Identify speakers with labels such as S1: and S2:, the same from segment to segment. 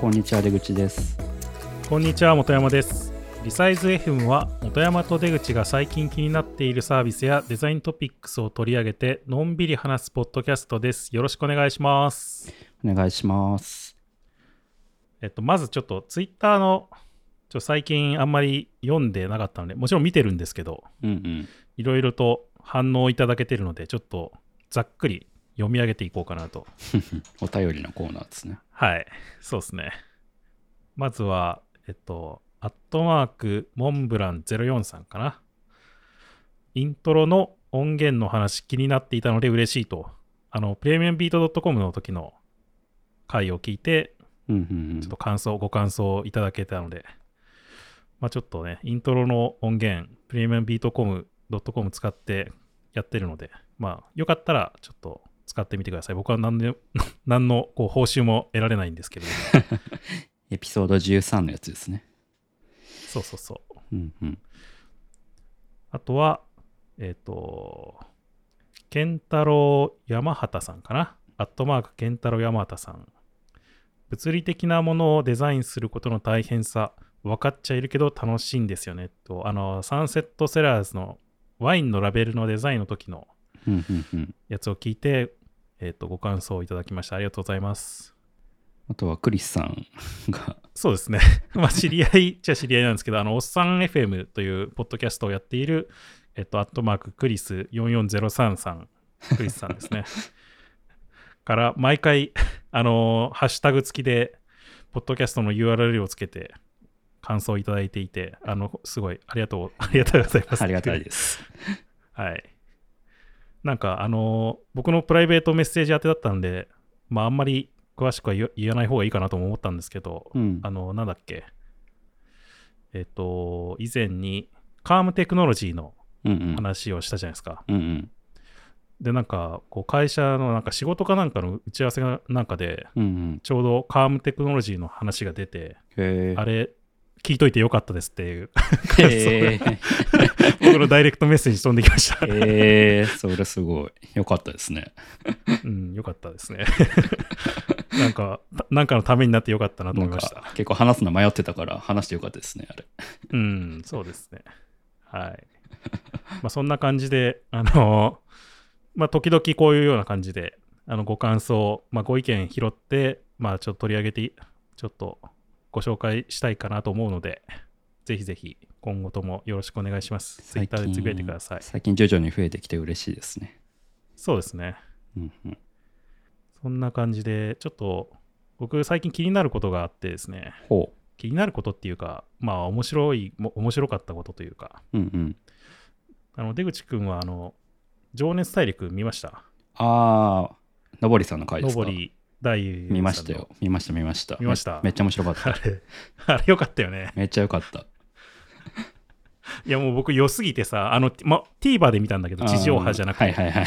S1: こんにちは出口です。
S2: こんにちは本山です。リサイズ FM は本山と出口が最近気になっているサービスやデザイントピックスを取り上げてのんびり話すポッドキャストです。よろしくお願いします。
S1: お願いします。
S2: えっとまずちょっとツイッターのちょ最近あんまり読んでなかったのでもちろん見てるんですけどいろいろと反応いただけてるのでちょっとざっくり読み上げていこうかなと
S1: お便りのコーナーですね
S2: はい、そうですね。まずは、えっと、アットマーク、モンブラン04さんかな。イントロの音源の話気になっていたので嬉しいと。あの、プレミアムビート .com の時の回を聞いて、
S1: うんうんうん
S2: ちょっと感想、ご感想をいただけたので、まあちょっとね、イントロの音源、プレミアムビート .com 使ってやってるので、まあよかったらちょっと使ってみてください。僕は何で 何のこう報酬も得られないんですけれども。
S1: エピソード13のやつですね
S2: そうそうそう。
S1: うんうん
S2: あとは、えっ、と、ケンタロウ山畑さんかな。アットマークケンタロウ山畑さん。物理的なものをデザインすることの大変さ、分かっちゃいるけど楽しいんですよね。と、あの、サンセットセラーズのワインのラベルのデザインの時のやつを聞いて、えっ、と、ご感想をいただきました。ありがとうございます。
S1: あとはクリスさんが
S2: そうですね。まあ、知り合いっちゃ知り合いなんですけど、あの、おっさん FM というポッドキャストをやっている、えっと、アットマーククリス4403さん、クリスさんですね。から、毎回、あのーハッシュタグ付きで、ポッドキャストの URL をつけて、感想をいただいていて、あの、すごい、ありがとう、ありがとうございます。
S1: ありがたいです
S2: はい。なんか、あのー僕のプライベートメッセージ宛てだったんで、まあ、あんまり詳しくは言言わない方がいいかなとも思ったんですけど、
S1: うん。
S2: あの、なんだっけ。えっ、と、以前に、カームテクノロジーの
S1: うんうん。
S2: 話をしたじゃないですか。
S1: うんうん。
S2: で、なんか、こう、会社のなんか仕事かなんかの打ち合わせがなんかで、
S1: うんうん。
S2: ちょうどカームテクノロジーの話が出て、
S1: へ
S2: あれ、聞いといてよかったですっていう、
S1: えへ
S2: 僕のダイレクトメッセージ飛んできました。
S1: えへえそれすごいよかったですね
S2: うん、よかったですね。なんか、たなんかのためになってよかったなと思いました。
S1: か結構話すの迷ってたから話してよかったですねあれ
S2: うん、そうですね。はい。まあ、そんな感じで、あの、まあ、時々こういうような感じで、あの、ご感想、まあ、ご意見拾って、まあ、ちょっと取り上げて、ちょっとご紹介したいかなと思うので、ぜひぜひ、今後ともよろしくお願いします。ツイッターでつぶやいてください。
S1: 最近徐々に増えてきて嬉しいですね。
S2: そうですね。
S1: うんうん。
S2: そんな感じで、ちょっと、僕、最近気になることがあってですね、
S1: ほ
S2: 気になることっていうか、まあ、面白い、も面白かったことというか、
S1: ううんうん。
S2: あの出口くんは、あの、情熱大陸見ました？
S1: ああのぼりさんの回ですか？
S2: のぼり大さんの。
S1: 見ましたよ。見ました見ました。
S2: 見ました？
S1: めめっちゃ面白かった。
S2: あれ、あれよかったよね。
S1: めっちゃよかった。
S2: いやもう僕良すぎてさ、あの、ま、TVer で見たんだけど、地上波じゃなくて、
S1: はいはいはい。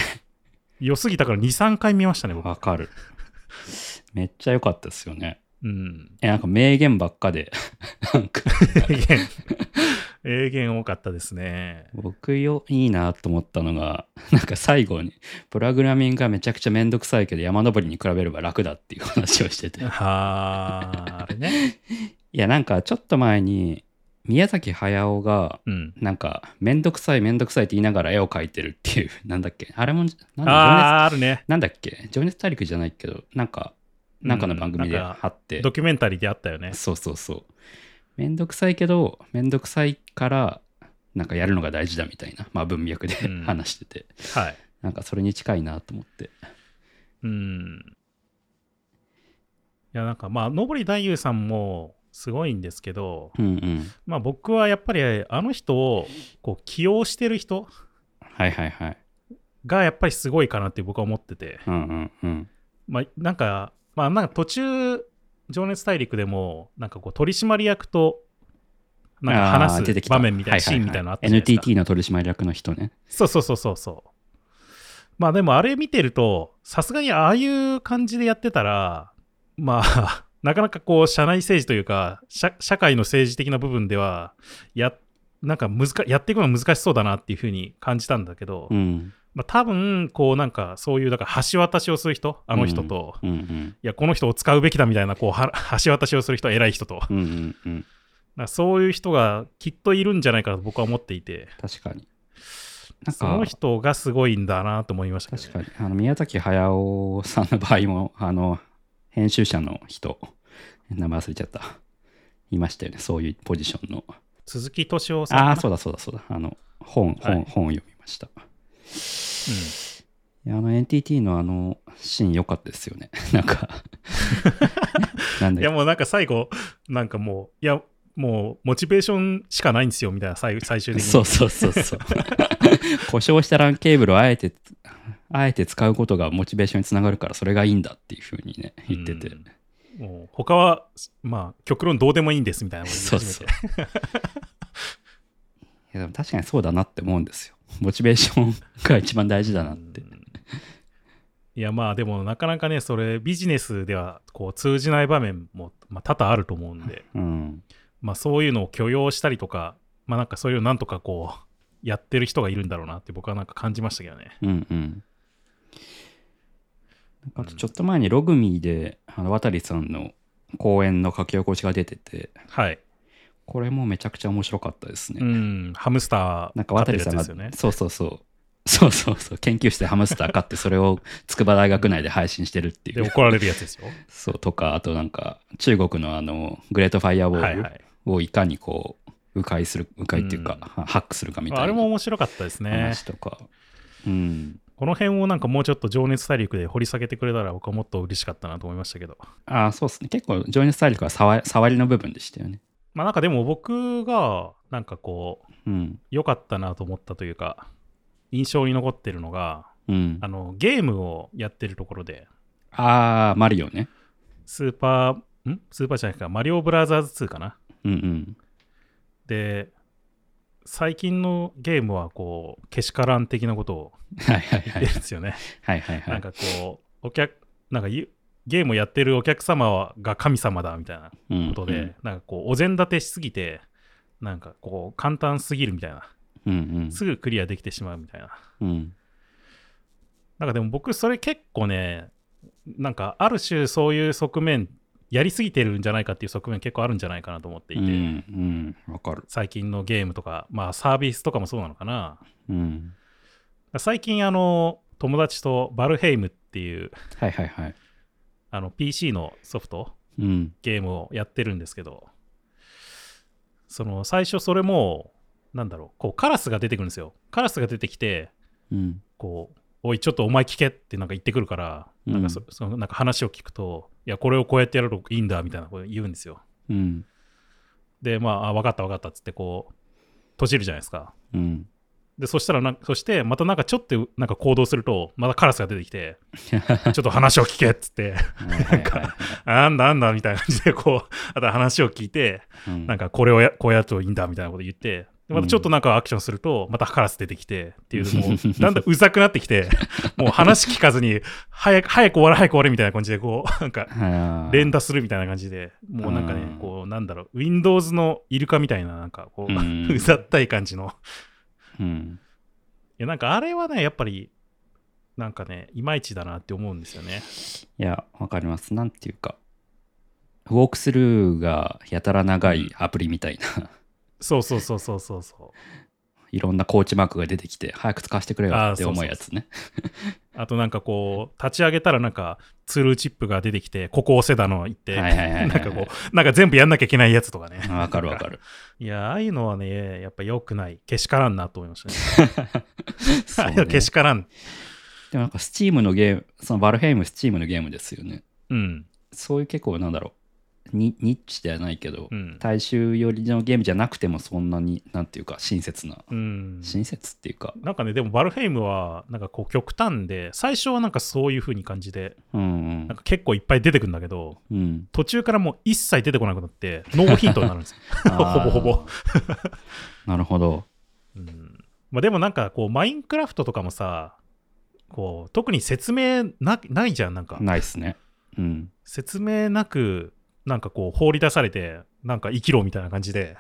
S2: 良すぎたから2、3回見ましたね、僕。
S1: わかる。めっちゃ良かったですよね。
S2: うん。
S1: えなんか名言ばっかで。
S2: 名言、名言多かったですね。
S1: 僕よいいなと思ったのが なんか最後にプログラミングがめちゃくちゃめんどくさいけど山登りに比べれば楽だっていう話をしててい
S2: はあ、あれね。
S1: やなんかちょっと前に宮崎駿が
S2: うん。
S1: なんかめんどくさいめんどくさいって言いながら絵を描いてるっていうなんだっけ？あれもなんだ
S2: ああ、あるね。
S1: なんだっけ？情熱大陸じゃないけどなんかなんかの番組で
S2: うんなんか
S1: 貼って、
S2: ドキュメンタリーであったよね。
S1: そうそうそうめんどくさいけどめんどくさいからなんかやるのが大事だみたいな、まあ、文脈で
S2: うん。
S1: 話してて、
S2: はい。
S1: なんかそれに近いなと思って。
S2: うん。いや、なんかまあ、のぼり大優さんもすごいんですけど、
S1: うんうん。
S2: まあ僕はやっぱりあの人をこう起用してる人
S1: はいはいはい。
S2: がやっぱりすごいかなって僕は思ってて、
S1: うんうんうん。
S2: まあなんか、まあなんか途中、情熱大陸でも、なんかこう取締役となんか話す
S1: 出てきた
S2: 場面みたいなシーンみたいなのあったじゃないですか。
S1: NTT の取締役の人ね
S2: そうそうそうそうそう。まあでもあれ見てると、さすがにああいう感じでやってたら、まあ、なかなかこう、社内政治というか、社社会の政治的な部分では、や、なんか難やっていくの難しそうだなっていうふうに感じたんだけど、
S1: うん。
S2: まあ、多分こうなんかそういうだから橋渡しをする人あの人と、
S1: うんうん。
S2: いやこの人を使うべきだみたいなこうは 橋渡しをする人偉い人と
S1: うんうんうん。
S2: そういう人がきっといるんじゃないかと僕は思っていて
S1: 確かに。なん
S2: その
S1: か、
S2: 人がすごいんだなと思いましたね、
S1: 確かに。あの、宮崎駿さんの場合も、あの、編集者の人、名前忘れちゃった。いましたよね。そういうポジションの。
S2: 鈴木敏夫さん
S1: ああ、そうだそうだそうだ。あの、本、本、
S2: はい
S1: 本を読みました。いやあの NTT のあのシーン良かったですよね。なんか
S2: いやもうなんか最後なんかもういやもうモチベーションしかないんですよみたいな最最終的に
S1: けそうそうそうそう。故障した LAN ケーブルをあえて、あえて使うことがモチベーションにつながるから、それがいいんだっていうふうにね、言ってて。
S2: うんもう他はまあ極論どうでもいいんですみたいなこと言い始めて
S1: そういやでも確かにそうだなって思うんですよ。モチベーションが一番大事だなって。
S2: いやまあでもなかなかねそれビジネスではこう通じない場面も、まあ、多々あると思うんで、
S1: うん。
S2: まあ、そういうのを許容したりとかまあなんかそういうのなんとかこうやってる人がいるんだろうなって僕はなんか感じましたけどね
S1: うんうん。あとちょっと前にログミーで、あの渡さんの講演の書き起こしが出てて、
S2: はい
S1: これもめちゃくちゃ面白かったですね。
S2: うんハムスター
S1: なんか渡さんが、
S2: やつですよね
S1: そうそうそう。そうそうそう。研究室でハムスター飼って、それを筑波大学内で配信してるっていう。
S2: で怒られるやつですよ
S1: そうとか、あとなんか、中国のあの、グレートファイアウォールをいかにこう、迂回する、迂回っていうか、ハックするかみたいな。
S2: あれも面白かったですね
S1: 話とか。うん。
S2: この辺をなんかもうちょっと情熱大陸で掘り下げてくれたら僕はもっと嬉しかったなと思いましたけど
S1: ああ、そうですね。結構、情熱大陸は触触りの部分でしたよね。
S2: まあなんかでも僕がなんかこう
S1: うん。
S2: 良かったなと思ったというか印象に残ってるのが
S1: うん
S2: あ。のゲームをやってるところで
S1: ああ、マリオね。
S2: スーパーん？スーパーじゃないかマリオブラザーズ2かな
S1: うんうん。
S2: で最近のゲームはこうけしからん的なことを言って
S1: はい。
S2: るんですよね、
S1: はいはいはい。
S2: なんかこうお客なんかゆゲームをやってるお客様が神様だみたいな
S1: うん
S2: ことで、なんかこうお膳立てしすぎてなんかこう簡単すぎるみたいな
S1: うんうん。
S2: すぐクリアできてしまうみたいな
S1: うん。
S2: なんかでも僕それ結構ねなんかある種そういう側面やりすぎてるんじゃないかっていう側面結構あるんじゃないかなと思っていて、
S1: うんうん。わかる。
S2: 最近のゲームとかまあサービスとかもそうなのかな
S1: うん。
S2: 最近あの友達と Valheim っていう
S1: はいはいはい。
S2: あの PC のソフト
S1: うん。
S2: ゲームをやってるんですけどその最初それもなんだろうこうカラスが出てくるんですよカラスが出てきて
S1: うん。
S2: こうおいちょっとお前聞けってなんか言ってくるから、なんかそそのなんか話を聞くといやこれをこうやってやるといいんだみたいなこと言うんですよ
S1: うん。
S2: でまああ分かった分かったっつってこう閉じるじゃないですか
S1: うん。
S2: でそしたらなそしてまたなんかちょっとなんか行動するとまたカラスが出てきて ちょっと話を聞けっつって
S1: なん
S2: かなんだなんだみたいな感じでこうあとは話を聞いて
S1: うん。
S2: なんかこれをやこうやるといいんだみたいなこと言ってでまたちょっとなんかアクションするとまたカラス出てきてっていうもう だんだんうざくなってきてもう話聞かずに早く早く終われ早く終われみたいな感じでこうなんか連打するみたいな感じでもうなんかね
S1: うん。
S2: こうなんだろう Windows のイルカみたいななんかこう
S1: うん。
S2: うざったい感じの
S1: うん。
S2: いやなんかあれはねやっぱりなんかねいまいちだなって思うんですよね
S1: いや、わかります。なんていうか、ウォークスルーがやたら長いアプリみたいな、
S2: そうそうそうそうそうそう
S1: いろんなコーチマークが出てきて、早く使わせてくれよって思うやつね。
S2: あとなんかこう、立ち上げたらなんかツールチップが出てきて、ここ押せだの言って、なんかこう、なんか全部やんなきゃいけないやつとかね。
S1: わかるわかる。
S2: いや、ああいうのはね、やっぱ良くない。けしからんなと思いましたね。
S1: ね
S2: けしからん。
S1: でもなんか、 Steam のゲーム、その Valheim、 Steam のゲームですよね。
S2: うん。
S1: そういう結構、なんだろう、ニニッチではないけど、
S2: うん。
S1: 大衆寄りのゲームじゃなくても、そんなに、なんていうか、親切な、
S2: うん。
S1: 親切っていうか、
S2: なんかね、でも Valheim は、なんかこう極端で、最初はなんかそういう風に感じで、
S1: うん
S2: なんか結構いっぱい出てくるんだけど、
S1: うん。うん。
S2: 途中からもう一切出てこなくなって、ノーヒントになるんですよ。ほぼほぼ。
S1: なるほど。
S2: うんまあ、でもなんかこう、マインクラフトとかもさ、こう特に説明なないじゃん、なんか。
S1: ないっすね。うん。
S2: 説明なく、なんかこう、放り出されて、なんか生きろみたいな感じで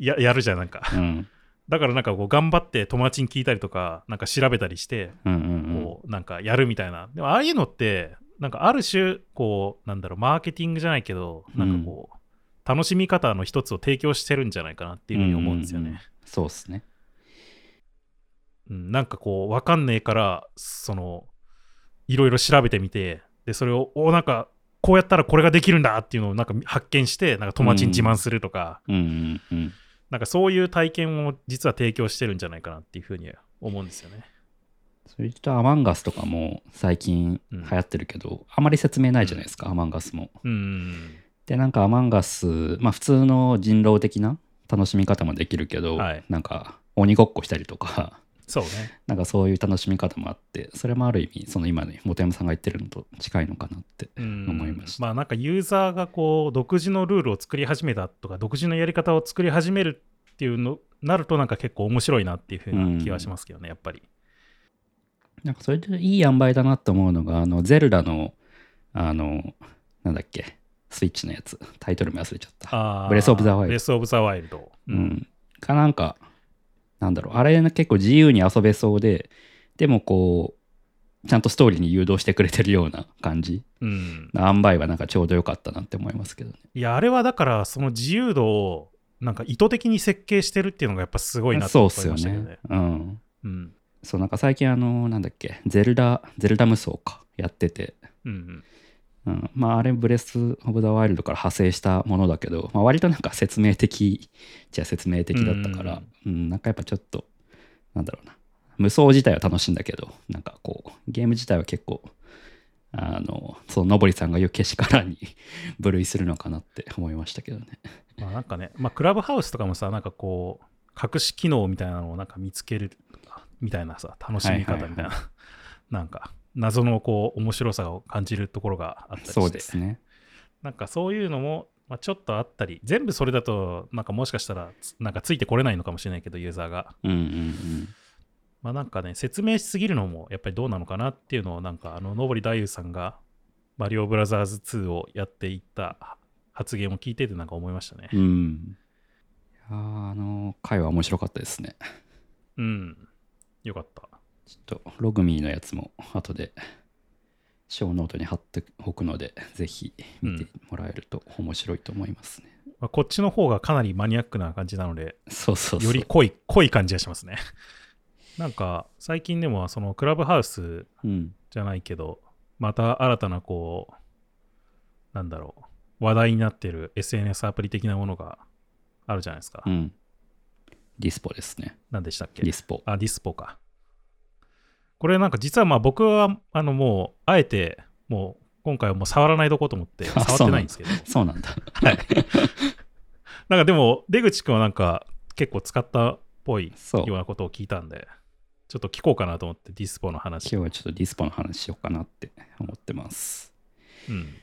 S2: ややるじゃん、なんか。
S1: うんうん
S2: だからなんかこう頑張って友達に聞いたりとか、なんか調べたりして、
S1: うんうんうん
S2: こうなんかやるみたいな。でもああいうのって、なんかある種、こう、なんだろう、マーケティングじゃないけど、なんかこう、楽しみ方の一つを提供してるんじゃないかなっていうふうに思うんですよね。
S1: うんうんうんそうっすね。
S2: うん、なんかこう、わかんねえから、その、いろいろ調べてみて、で、それを、お、なんか、こうやったらこれができるんだっていうのをなんか発見して、なんか友達に自慢するとか、
S1: うんうんうん。
S2: なんかそういう体験を実は提供してるんじゃないかなっていうふうに思うんですよね。
S1: それとアマンガスとかも最近流行ってるけど、あまり説明ないじゃないですか、アマンガスも。
S2: うん。
S1: で、なんかアマンガス、まあ普通の人狼的な楽しみ方もできるけど、
S2: はい
S1: なんか鬼ごっこしたりとか、
S2: そうね。
S1: なんかそういう楽しみ方もあって、それもある意味、その今ね、本山さんが言ってるのと近いのかなって
S2: うん
S1: 思いました。
S2: まあなんかユーザーがこう独自のルールを作り始めたとか独自のやり方を作り始めるっていうのなるとなんか結構面白いなっていうふうな気はしますけどね、やっぱり。
S1: なんかそれでいい塩梅だなと思うのが、あの、ゼルダの、あの、なんだっけ、スイッチのやつ、タイトル名忘れちゃった。ブレスオブザワイルド
S2: ブレスオブザワイルド。
S1: う。ん。かなんか、なんだろう、あれ結構自由に遊べそうで、でもこう、ちゃんとストーリーに誘導してくれてるような感じ。
S2: うん。
S1: 塩梅はなんかちょうどよかったなって思いますけどね。
S2: いや、あれはだからその自由度をなんか意図的に設計してるっていうのがやっぱすごいなと思い
S1: そうっすよ
S2: ましたけどね。
S1: ね。うん。
S2: うん。
S1: そう、なんか最近あの、なんだっけ、ゼルダ、ゼルダ無双か、やってて、
S2: うんうん。
S1: うん、まああれブレス・オブ・ザ・ワイルドから派生したものだけど、まあ、割となんか説明的じゃ説明的だったから、うん。なんかやっぱちょっとなんだろうな。無双自体は楽しいんだけどなんかこうゲーム自体は結構あのそののぼりさんが言うけしからんに 部類するのかなって思いましたけどね。
S2: まあなんかね、まあクラブハウスとかもさ、なんかこう、隠し機能みたいなのをなんか見つけるみたいなさ、楽しみ方みたいな、なんか謎のこう面白さを感じるところがあったりして、
S1: そうですね。
S2: なんかそういうのも、まあ、ちょっとあったり、全部それだと、なんかもしかしたらつ、なんかついてこれないのかもしれないけど、ユーザーが。
S1: うんうんうん。
S2: まあなんかね、説明しすぎるのもやっぱりどうなのかなっていうのを、なんかあの、のぼり大さんが、マリオブラザーズ2をやっていった発言を聞いててなんか思いましたね。
S1: うん。いやーあの回は面白かったですね。
S2: うん。よかった。
S1: ちょっとログミーのやつも後でショーノートに貼っておくので、ぜひ見てもらえると面白いと思いますね。
S2: まあ、こっちの方がかなりマニアックな感じなので、
S1: そうそうそう。
S2: より濃い、濃い感じがしますね。なんか、最近でも、そのクラブハウス
S1: うん。
S2: じゃないけど、また新たな、こう、なんだろう、話題になってる SNS アプリ的なものがあるじゃないですか。
S1: うん。ディスポですね。
S2: 何でしたっけ？
S1: ディスポ。
S2: あ、ディスポか。これなんか実はまあ僕は、あのもう、あえて、もう、今回はもう触らないとこうと思って、
S1: あ
S2: 触ってないんですけど。
S1: そうなんだ。
S2: はい。なんかでも、出口くんはなんか結構使ったっぽい。よう
S1: 今
S2: なことを聞いたんで、ちょっと聞こうかなと思って、ディスポの話。
S1: 日はちょっとディスポの話しようかなって思ってます。
S2: うん。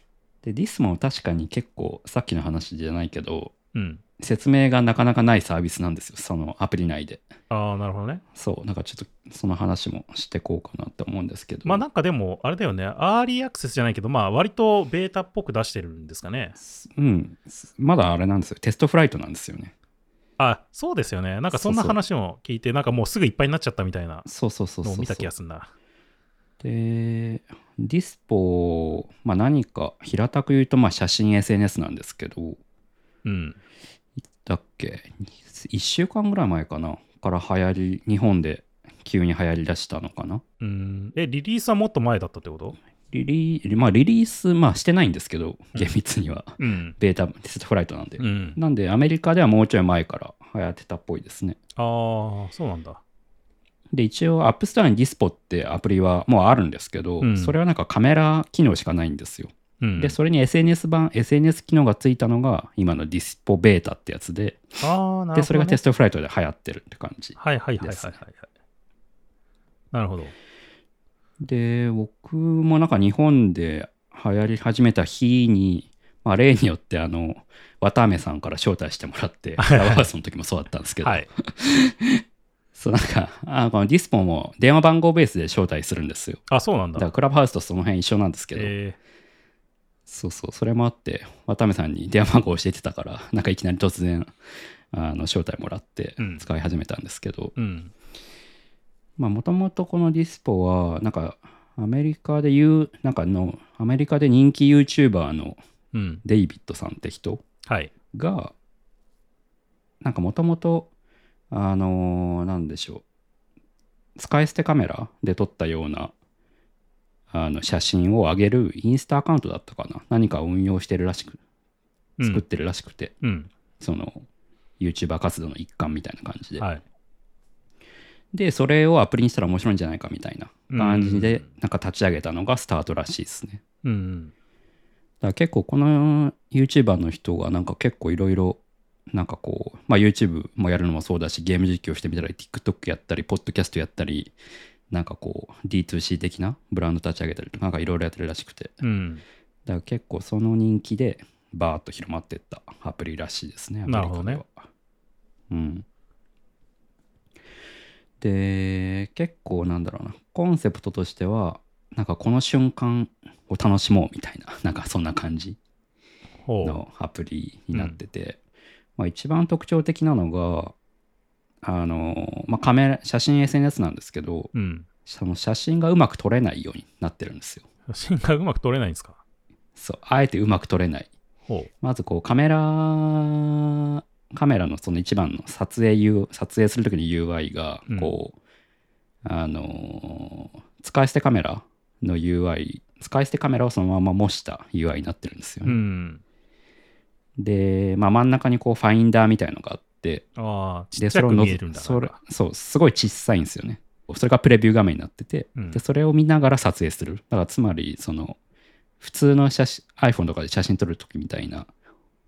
S1: で、ディスポも確かに結構さっきの話じゃないけど、
S2: うん。
S1: 説明がなかなかないサービスなんですよ。そのアプリ内で。
S2: ああ、なるほどね。
S1: そう。なんかちょっとその話もしてこうかなって思うんですけど。
S2: まあなんかでも、あれだよね、アーリーアクセスじゃないけど、まあ割とベータっぽく出してるんですかね。
S1: うん。まだあれなんですよ。テストフライトなんですよね。
S2: あ、そうですよね。なんかそんな話も聞いて、なんかもうすぐいっぱいになっちゃったみたいな
S1: そうそうそうそうそう。
S2: のを見た気がするな。
S1: で、ディスポ、まあ何か平たく言うとまあ写真 SNS なんですけど、
S2: うん。
S1: だっけ？1週間ぐらい前かな？から流行り日本で急に流行りだしたのかな？
S2: うん。え、リリースはもっと前だったってこと？
S1: リリー、まあ、リリースまあしてないんですけど厳密には、
S2: うん。
S1: ベータテストフライトなんで、
S2: うん。
S1: なんでアメリカではもうちょい前から流行ってたっぽいですね。
S2: ああ、そうなんだ。
S1: で一応アップストアにディスポってアプリはもうあるんですけど、
S2: うん。
S1: それはなんかカメラ機能しかないんですよ
S2: うん。
S1: でそれに SNS 版 SNS 機能がついたのが今のディスポベータってやつで
S2: ああ、なるほど、ね。
S1: でそれがテストフライトで流行ってるって感じ
S2: はいはいはいはい
S1: です
S2: はいはい。なるほど。
S1: で僕もなんか日本で流行り始めた日に、まあ、例によってあの綿あめさんから招待してもらってラバースの時もそうだったんですけど、
S2: はい。
S1: そうなんかあこのディスポも電話番号ベースで招待するんですよ
S2: あ、そうなんだ。
S1: だからクラブハウスとその辺一緒なんですけど、
S2: え
S1: そうそう、それもあって、渡辺さんに電話番号教えてたから、なんかいきなり突然、あの招待もらって
S2: うん
S1: 使い始めたんですけど、
S2: うん。
S1: まあもともとこのディスポは、なんかアメリカで言う、なんかの、アメリカで人気 YouTuber の
S2: うん。
S1: デイビッドさんって人
S2: はい。
S1: が、なんかもともと、あのーなんでしょう、使い捨てカメラで撮ったようなあの写真を上げるインスタアカウントだったかな何かを運用してるらしく、
S2: うん
S1: 作ってるらしくて、
S2: うん。
S1: その YouTuber 活動の一環みたいな感じで。
S2: はい。
S1: で、それをアプリにしたら面白いんじゃないかみたいな感じで
S2: うん、
S1: なんか立ち上げたのがスタートらしいですね。
S2: うん。
S1: だから結構この YouTuber の人がなんか結構いろいろなんかこう、まあ、YouTube もやるのもそうだしゲーム実況してみたり TikTok やったりポッドキャストやったりなんかこう D2C 的なブランド立ち上げたりとかなんかいろいろやってるらしくて。だ
S2: うん。
S1: から結構その人気でバーッと広まっていったアプリらしいですね
S2: なるほどね。
S1: うん。で結構なんだろうなコンセプトとしてはなんかこの瞬間を楽しもうみたいななんかそんな感じ。のアプリになってて、まあ、一番特徴的なのがあの、まあ、カメラ写真 SNS なんですけど
S2: うん。
S1: その写真がうまく撮れないようになってるんですよ
S2: 写真がうまく撮れないんですか？
S1: そうあえてうまく撮れない。まずこうカメラカメラのその一番の撮影 U 撮影するときの UI が
S2: うん
S1: こう、あの使い捨てカメラの UI 使い捨てカメラをそのまま模した UI になってるんですよ
S2: う
S1: ね、
S2: ん。
S1: で、まあ、真ん中にこうファインダーみたいのがあって
S2: ああ、ち
S1: で
S2: っちゃく
S1: それをのぞ
S2: 見えるんだ。
S1: それそうすごい小さいんですよねそれがプレビュー画面になってて、
S2: うん
S1: でそれを見ながら撮影するだからつまりその普通の写真 iPhone とかで写真撮るときみたいな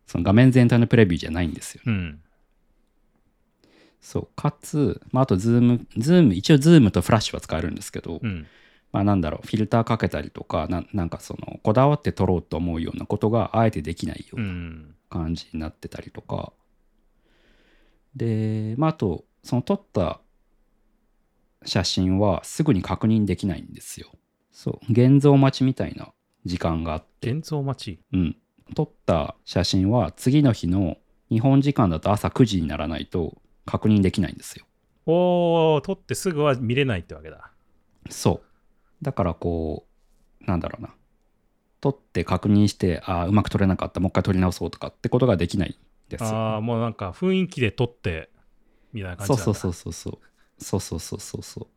S1: その画面全体のプレビューじゃないんですよ
S2: うん。
S1: そうかつ、まあ、あとズームズーム一応ズームとフラッシュは使えるんですけど、
S2: うん。
S1: まあなんだろうフィルターかけたりとかななんかそのこだわって撮ろうと思うようなことがあえてできないよう
S2: う。
S1: なん感じになってたりとか、でまああとその撮った写真はすぐに確認できないんですよ。そう。現像待ちみたいな時間があって。
S2: 現像待ち。
S1: うん。撮った写真は次の日の日本時間だと朝9時にならないと確認できないんですよ。
S2: おお、撮ってすぐは見れないってわけだ。
S1: そう。だからこうなんだろうな。撮って確認してああうまく撮れなかったもう一回撮り直そうとかってことができないんですよ
S2: ああ、もうなんか雰囲気で撮って、みたいな感じ。
S1: そうそうそうそうそうそうそうそうそうそう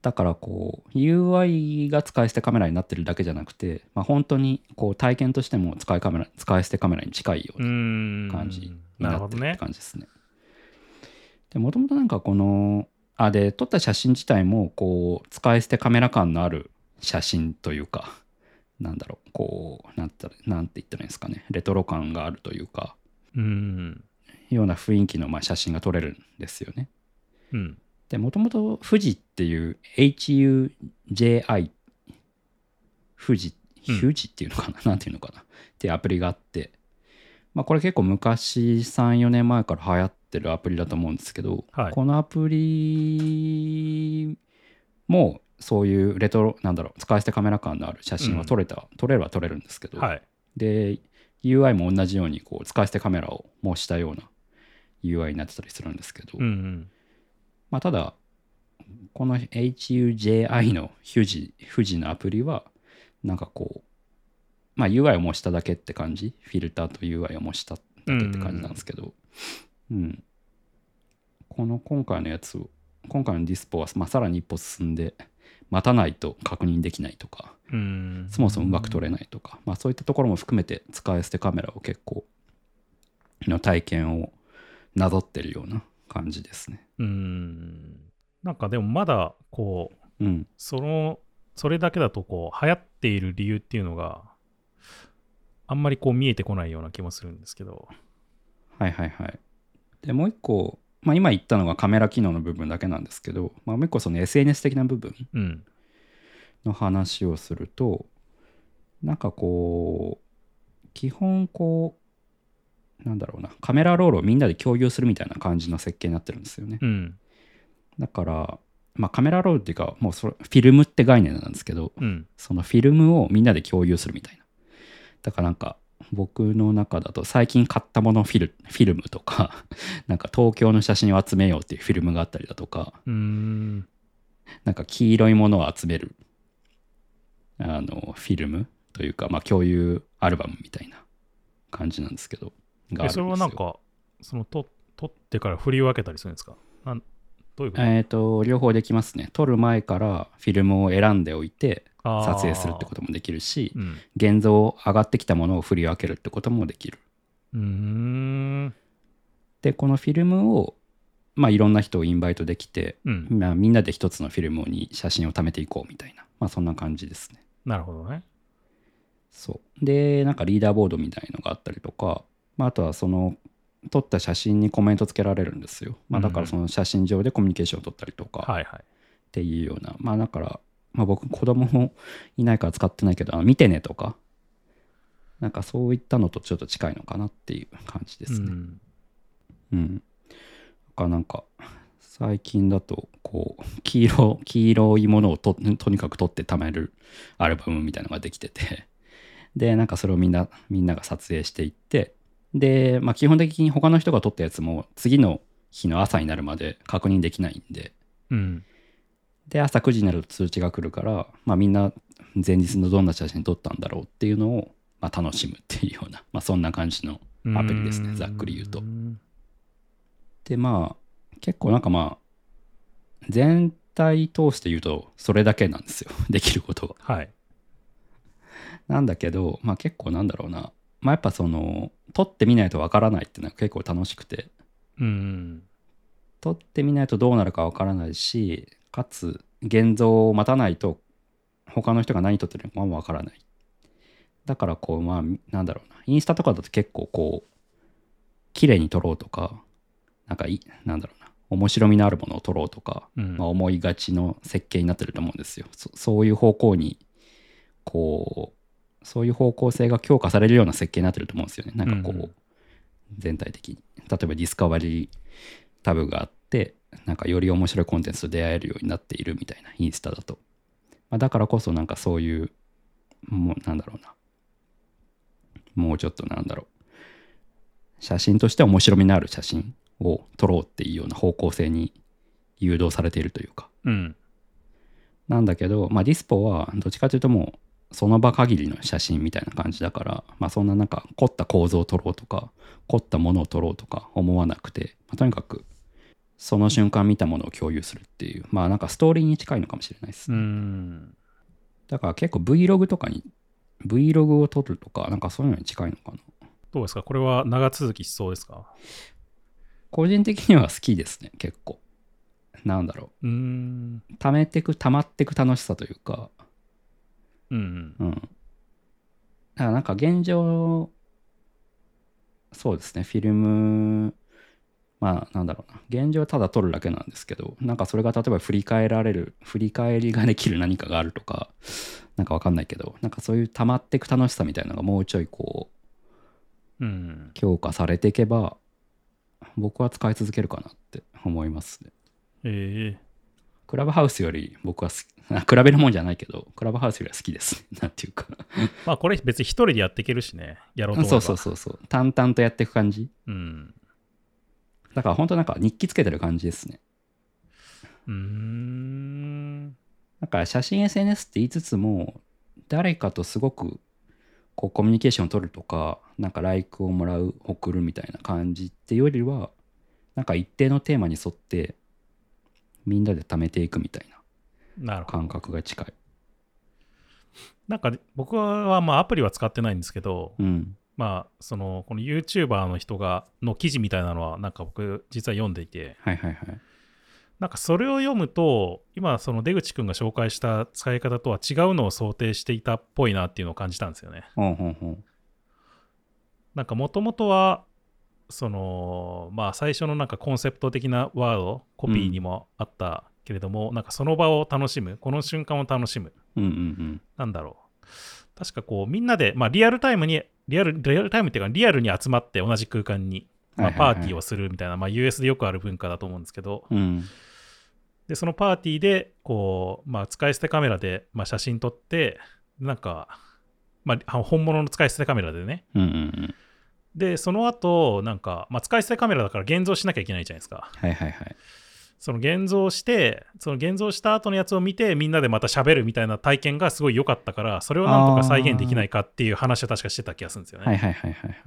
S1: だからこう UI が使い捨てカメラになってるだけじゃなくて、まあ、本当にこう体験としても使いカメラ使い捨てカメラに近いよう
S2: う
S1: な。感じに
S2: な
S1: ってるって。感じですね。でもともとなんかこのあで撮った写真自体もこう使い捨てカメラ感のある写真というかなんだろうこうなんてなんて言ったらいいんですかねレトロ感があるというか
S2: うん。
S1: ような雰囲気のまあ写真が撮れるんですよね。
S2: うん。
S1: でもともと富士っていう HUJI 富士
S2: うん。
S1: 富士っていうのかな、なんていうのかな？っていうアプリがあって。まあこれ結構昔34年前から流行ってるアプリだと思うんですけど、
S2: はい。
S1: このアプリもそういうレトロなんだろう使い捨てカメラ感のある写真は撮れた、撮れれば撮れるんですけど、
S2: はい。
S1: で UI も同じようにこう使い捨てカメラを模したような UI になってたりするんですけど、
S2: うんうん。
S1: まあ、ただ、この HUJI の富士富士のアプリは、なんかこう、まあ UI を模しただけって感じ、フィルターと UI を模しただけって感じなんですけど、うん。この今回のやつを、今回のディスポは、まあ、さらに一歩進んで、待たないと確認できないとか、
S2: うん。
S1: そもそもうまく撮れないとか、まあそういったところも含めて使い捨てカメラを結構の体験をなぞってるような感じですね。
S2: うん。なんかでもまだ、こう、
S1: うん。
S2: その、それだけだと、こう、流行っている理由っていうのが、あんまりこう見えてこないような気もするんですけど。
S1: はいはいはい。で、もう一個、まあ今言ったのがカメラ機能の部分だけなんですけど、まあもう一個その SNS 的な部分
S2: うん。
S1: の話をすると、なんかこう、基本こう、なんだろうな、カメラロールをみんなで共有するみたいな感じの設計になってるんですよね。
S2: うん。
S1: だから、まあカメラロールっていうか、もうそれフィルムって概念なんですけど、
S2: うん。
S1: そのフィルムをみんなで共有するみたいな。だからなんか僕の中だと最近買ったものフィルフィルムとか なんか東京の写真を集めようっていうフィルムがあったりだとか
S2: うーん。
S1: なんか黄色いものを集めるあのフィルムというか、まあ、共有アルバムみたいな感じなんですけどがあるんですよ
S2: れはなんか、その、と撮ってから振り分けたりするんですか？なんどういうこと、
S1: えっ、と両方できますね撮る前からフィルムを選んでおいて撮影するってこともできるし
S2: うん。
S1: 現像上がってきたものを振り分けるってこともできる
S2: うーん。
S1: でこのフィルムをまあいろんな人をインバイトできて、
S2: うん。
S1: まあ、みんなで一つのフィルムに写真を貯めていこうみたいなまあそんな感じですね
S2: なるほどね。
S1: そうでなんかリーダーボードみたいのがあったりとか、まあ、あとはその撮った写真にコメントつけられるんですよ、まあ、だからその写真上でコミュニケーションを取ったりとか。っていうような、まあだから、まあ、僕子供もいないから使ってないけどあの見てねとか。なんかそういったのとちょっと近いのかなっていう感じですね。
S2: うん。
S1: うん。だからなんか最近だとこう黄色黄色いものをととにかく取って貯めるアルバムみたいなのができてて。でなんかそれをみんなみんなが撮影していってで、まあ、基本的に他の人が撮ったやつも次の日の朝になるまで確認できないんで
S2: うん。
S1: で朝9時になると通知が来るから、まあ、みんな前日のどんな写真撮ったんだろうっていうのを、まあ、楽しむっていうような、まあ、そんな感じのアプリですねざっくり言うと
S2: う。ん
S1: でまあ結構なんかまあ全体通して言うとそれだけなんですよ できることは。
S2: はい。
S1: なんだけどまあ結構なんだろうなまあやっぱその撮ってみないとわからないっていうのは結構楽しくて
S2: うん。
S1: 撮ってみないとどうなるかわからないしかつ現像を待たないと他の人が何撮ってるのかもわからない。だからこうまあなんだろうなインスタとかだと結構こう綺麗に撮ろうとかなんかいなんだろうな面白みのあるものを撮ろうとか
S2: うん
S1: まあ、思いがちの設計になってると思うんですよ。そそういう方向にこうそういう方向性が強化されるような設計になってると思うんですよね。なんかこう、
S2: うんうん。
S1: 全体的に。例えばディスカバリータブがあってなんかより面白いコンテンツと出会えるようになっているみたいなインスタだと、まあ、だからこそなんかそういうもうなんだろうな。もうちょっとなんだろう。写真として面白みのある写真を撮ろうっていうような方向性に誘導されているというか。
S2: うん。
S1: なんだけど、まあ、ディスポはどっちかというともうその場限りの写真みたいな感じだから、まあ、そんななんか凝った構造を撮ろうとか凝ったものを撮ろうとか思わなくて、まあ、とにかくその瞬間見たものを共有するっていうまあなんかストーリーに近いのかもしれないです、
S2: うん。
S1: だから結構 Vlog とかに Vlog を撮るとかなんかそういうのに近いのかな。
S2: どうですか？これは長続きしそうですか？
S1: 個人的には好きですね結構。なんだろ
S2: う。ーん。
S1: う溜めてく溜まってく楽しさというか
S2: うん。
S1: うん。だからなんか現状、そうですね、フィルム、まあなんだろうな、現状ただ撮るだけなんですけど、なんかそれが例えば振り返られる、振り返りができる何かがあるとか、なんかわかんないけど、なんかそういう溜まっていく楽しさみたいなのがもうちょいこう、
S2: うん。
S1: 強化されていけば、僕は使い続けるかなって思いますね。
S2: ええ
S1: クラブハウスより僕は 比べるもんじゃないけど、クラブハウスよりは好きですね。なんていうか。
S2: まあこれ別に一人でやっていけるしね。やろうと思。
S1: そうそうそうそう。淡々とやっていく感じ。
S2: うん。
S1: だから本当なんか日記つけてる感じですね。
S2: うーん。
S1: だから写真 SNS って言いつつも、誰かとすごくこうコミュニケーションを取るとか、なんかライクをもらう、送るみたいな感じっていうよりは、なんか一定のテーマに沿ってみんなで貯めていくみたいな。感覚が近い。
S2: なんか僕はまあアプリは使ってないんですけど、
S1: うん。
S2: まあそのこの YouTuber の人がの記事みたいなのはなんか僕実は読んでいて、
S1: はいはいはい。
S2: なんかそれを読むと今その出口くんが紹介した使い方とは違うのを想定していたっぽいなっていうのを感じたんですよね。
S1: ほんほんほん。
S2: なんかもともとはそのまあ最初のなんかコンセプト的なワードコピーにもあったけれども、なんかその場を楽しむこの瞬間を楽しむ
S1: うんうんうん。
S2: なんだろう確かこうみんなで、まあ、リアルタイムにリアルリアルタイムっていうかリアルに集まって同じ空間に、まあ、
S1: はいはいはい
S2: パーティーをするみたいな、まあ、US でよくある文化だと思うんですけど
S1: うん。
S2: でそのパーティーでこう、まあ、使い捨てカメラで、まあ、写真撮ってなんかまあ、本物の使い捨てカメラでね。
S1: うんうんうん。
S2: で、その後、なんか、まあ、使い捨てカメラだから現像しなきゃいけないじゃないですか。
S1: はいはいはい。
S2: その現像して、その現像した後のやつを見て、みんなでまた喋るみたいな体験がすごい良かったから、それをなんとか再現できないかっていう話を確かしてた気がするんですよね。
S1: はいはいはいはいはい。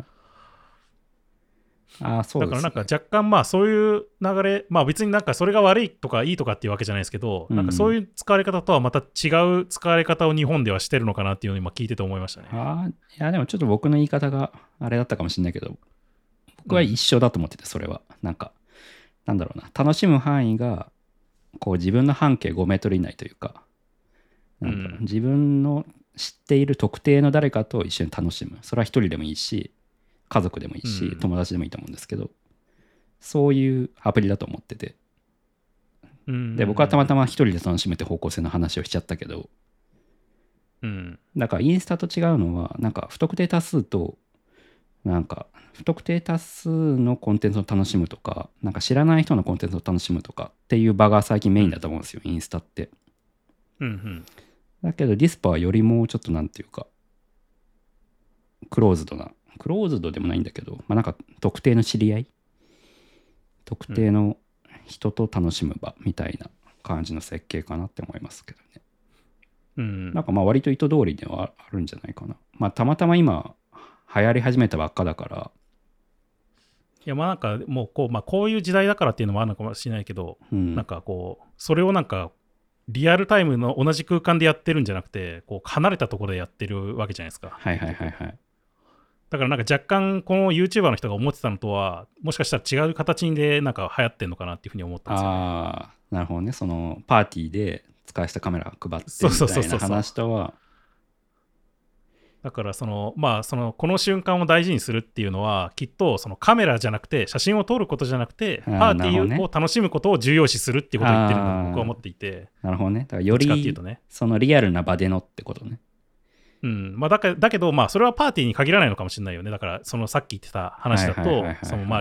S1: ああ、そうです、ね。
S2: だからなんか若干まあそういう流れ、まあ別になんかそれが悪いとかいいとかっていうわけじゃないですけど、
S1: うん
S2: なんかそういう使われ方とはまた違う使われ方を日本ではしてるのかなっていうのを今聞いてて思いましたね。
S1: ああ、いやでもちょっと僕の言い方があれだったかもしれないけど、僕は一緒だと思ってて、それは。なんか、なんだろうな、楽しむ範囲が、こう自分の半径5メートル以内というか、なんだろう
S2: うん
S1: 自分の知っている特定の誰かと一緒に楽しむ。それは一人でもいいし、家族でもいいし、
S2: うん。
S1: 友達でもいいと思うんですけど、そういうアプリだと思ってて。
S2: うん。
S1: で、僕はたまたま一人で楽しめて方向性の話をしちゃったけど、
S2: うん。
S1: だからインスタと違うのは、なんか不特定多数と、なんか不特定多数のコンテンツを楽しむとか、なんか知らない人のコンテンツを楽しむとかっていう場が最近メインだと思うんですよ、インスタって。
S2: うんうん。
S1: だけどディスパはよりもうちょっとなんていうか、クローズドな、クローズドでもないんだけど、まあなんか特定の知り合い？特定の人と楽しむ場みたいな感じの設計かなって思いますけどね。
S2: うん
S1: なんかまあ割と意図通りではあるんじゃないかな。まあたまたま今流行り始めたばっかだから、
S2: いやまあなんかもうこう,、まあ、こういう時代だからっていうのもあるのかもしれないけど、
S1: うん、
S2: なんかこうそれをなんかリアルタイムの同じ空間でやってるんじゃなくてこう離れたところでやってるわけじゃないですか。
S1: はいはいはいはい。
S2: だからなんか若干この YouTuber の人が思ってたのとはもしかしたら違う形でなんか流行ってんのかなっていうふうに思ったんですよ、ね。
S1: ああ、なるほどね。そのパーティーで使いしたカメラ配って
S2: そう
S1: みたいな
S2: そうそうそう
S1: 話とは、
S2: だからそのまあそのこの瞬間を大事にするっていうのはきっとそのカメラじゃなくて写真を撮ることじゃなくてパーティーを楽しむことを重要視するっていうことを言ってるんだ
S1: あー
S2: と僕は思っていて
S1: なるほどね。だからより。そのリアルな場でのってことね。
S2: うんまあ、だけだけど、まあ、それはパーティーに限らないのかもしれないよね。だから、そのさっき言ってた話だと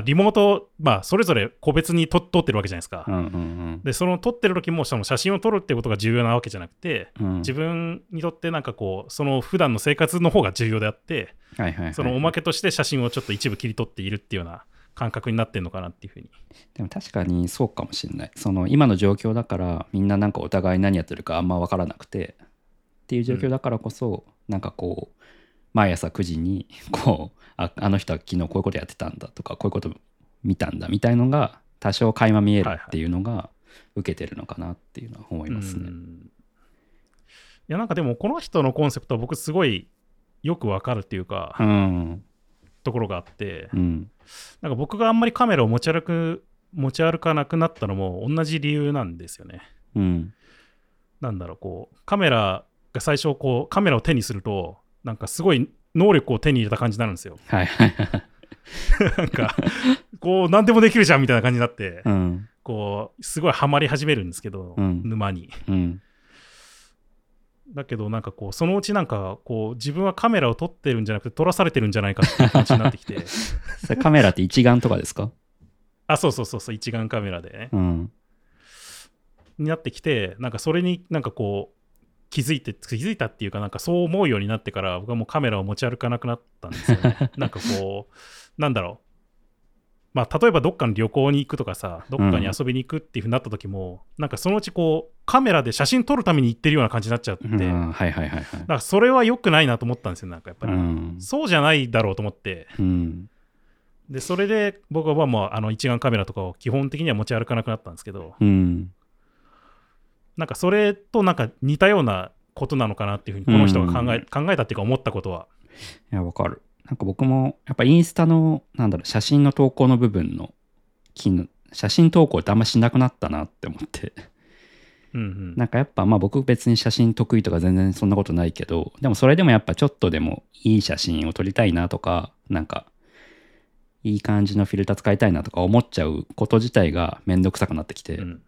S2: リモート、まあ、それぞれ個別に撮撮ってるわけじゃないですか
S1: う。んうん
S2: で、その撮ってる時も、その写真を撮るってことが重要なわけじゃなくて、
S1: うん。うん
S2: 自分にとってなんかこう、その普段の生活の方が重要であって、
S1: はいはいはい、
S2: そのおまけとして写真をちょっと一部切り取っているっていうような感覚になってるのかなっていうふうに。
S1: でも確かにそうかもしれない。その今の状況だからみんななんかお互い何やってるかあんま分からなくてっていう状況だからこそ、なんかこう毎朝9時に こうああの人は昨日こういうことやってたんだとかこういうこと見たんだみたいのが多少垣間見えるっていうのが受けてるのかなっていうのは思いますね。
S2: うんいや、なんかでも、この人のコンセプトは僕すごいよくわかるっていうか、
S1: うん。
S2: ところがあって、
S1: うん。
S2: なんか僕があんまりカメラを持ち歩く、持ち歩かなくなったのも同じ理由なんですよね。
S1: うん。
S2: なんだろう、こう、カメラが最初、こう、カメラを手にすると、なんかすごい能力を手に入れた感じになるんですよ。
S1: はいはいはい。
S2: なんか、こう、何でもできるじゃんみたいな感じになって、
S1: うん。
S2: こう、すごいハマり始めるんですけど、
S1: うん
S2: 沼に。
S1: うん。
S2: だけど、なんかこう、そのうちなんか、こう、自分はカメラを撮ってるんじゃなくて、撮らされてるんじゃないかっていう感じになってきて、
S1: カメラって一眼とかですか？
S2: あ、そうそうそうそう、一眼カメラでね、
S1: うん。
S2: になってきて、なんかそれになんかこう、気づいて、気づいたっていうか、なんかそう思うようになってから、僕はもうカメラを持ち歩かなくなったんですよね。なんかこう、なんだろう。まあ、例えばどっかの旅行に行くとかさ、どっかに遊びに行くっていうふうになった時も、なんかそのうちこう、カメラで写真撮るために行ってるような感じになっちゃって、
S1: うん
S2: だ
S1: はいはいはいはい。
S2: からそれは良くないなと思ったんですよ、なんかやっぱり。
S1: うん。
S2: そうじゃないだろうと思って、
S1: うん。
S2: で、それで僕はもうあの一眼カメラとかを基本的には持ち歩かなくなったんですけど、
S1: うん。
S2: なんかそれとなんか似たようなことなのかなっていうふうにこの人が考え,、
S1: うん
S2: 考えたっていうか思ったことは。
S1: いや、わかる。なんか僕も、やっぱインスタの、なんだろう、写真の投稿の部分の写真投稿ってあんましなくなったなって思って。
S2: うんうん。
S1: なんかやっぱまあ僕別に写真得意とか全然そんなことないけど、でもそれでもやっぱちょっとでもいい写真を撮りたいなとか、なんかいい感じのフィルター使いたいなとか思っちゃうこと自体がめんどくさくなってきて、
S2: うん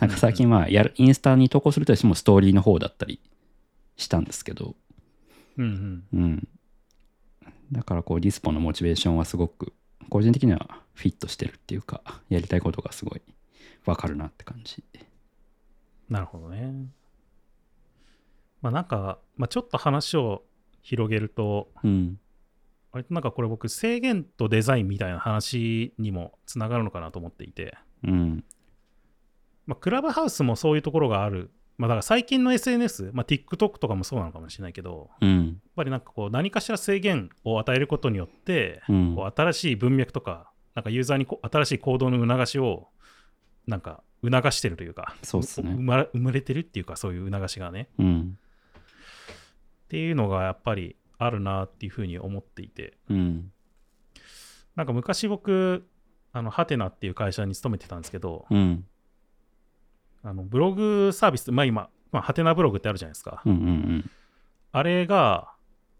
S1: なんか最近まあやる、インスタに投稿するとしてもストーリーの方だったりしたんですけど、
S2: うんうん
S1: うん。だからこうディスポのモチベーションはすごく個人的にはフィットしてるっていうか、やりたいことがすごいわかるなって感じ。
S2: なるほどね。まあなんか、まあ、ちょっと話を広げると、
S1: うん。
S2: 割となんかこれ僕制限とデザインみたいな話にもつながるのかなと思っていて、
S1: うん。
S2: まあ、クラブハウスもそういうところがある。まあだから最近の SNS、まあ、TikTok とかもそうなのかもしれないけど、やっ
S1: うん。
S2: ぱりなんかこう何かしら制限を与えることによって、
S1: うん
S2: こう新しい文脈とか、なんかユーザーに新しい行動の促しを、なんか促してるというか、
S1: そうっすね
S2: 生まれ生まれてるっていうか、そういう促しがね。
S1: うん。
S2: っていうのがやっぱりあるなっていうふうに思っていて、
S1: うん。
S2: なんか昔僕、あの、ハテナっていう会社に勤めてたんですけど、
S1: うん。
S2: あのブログサービス、まあ今、まあ、ハテナブログってあるじゃないですか。
S1: うん。うん。
S2: あれが、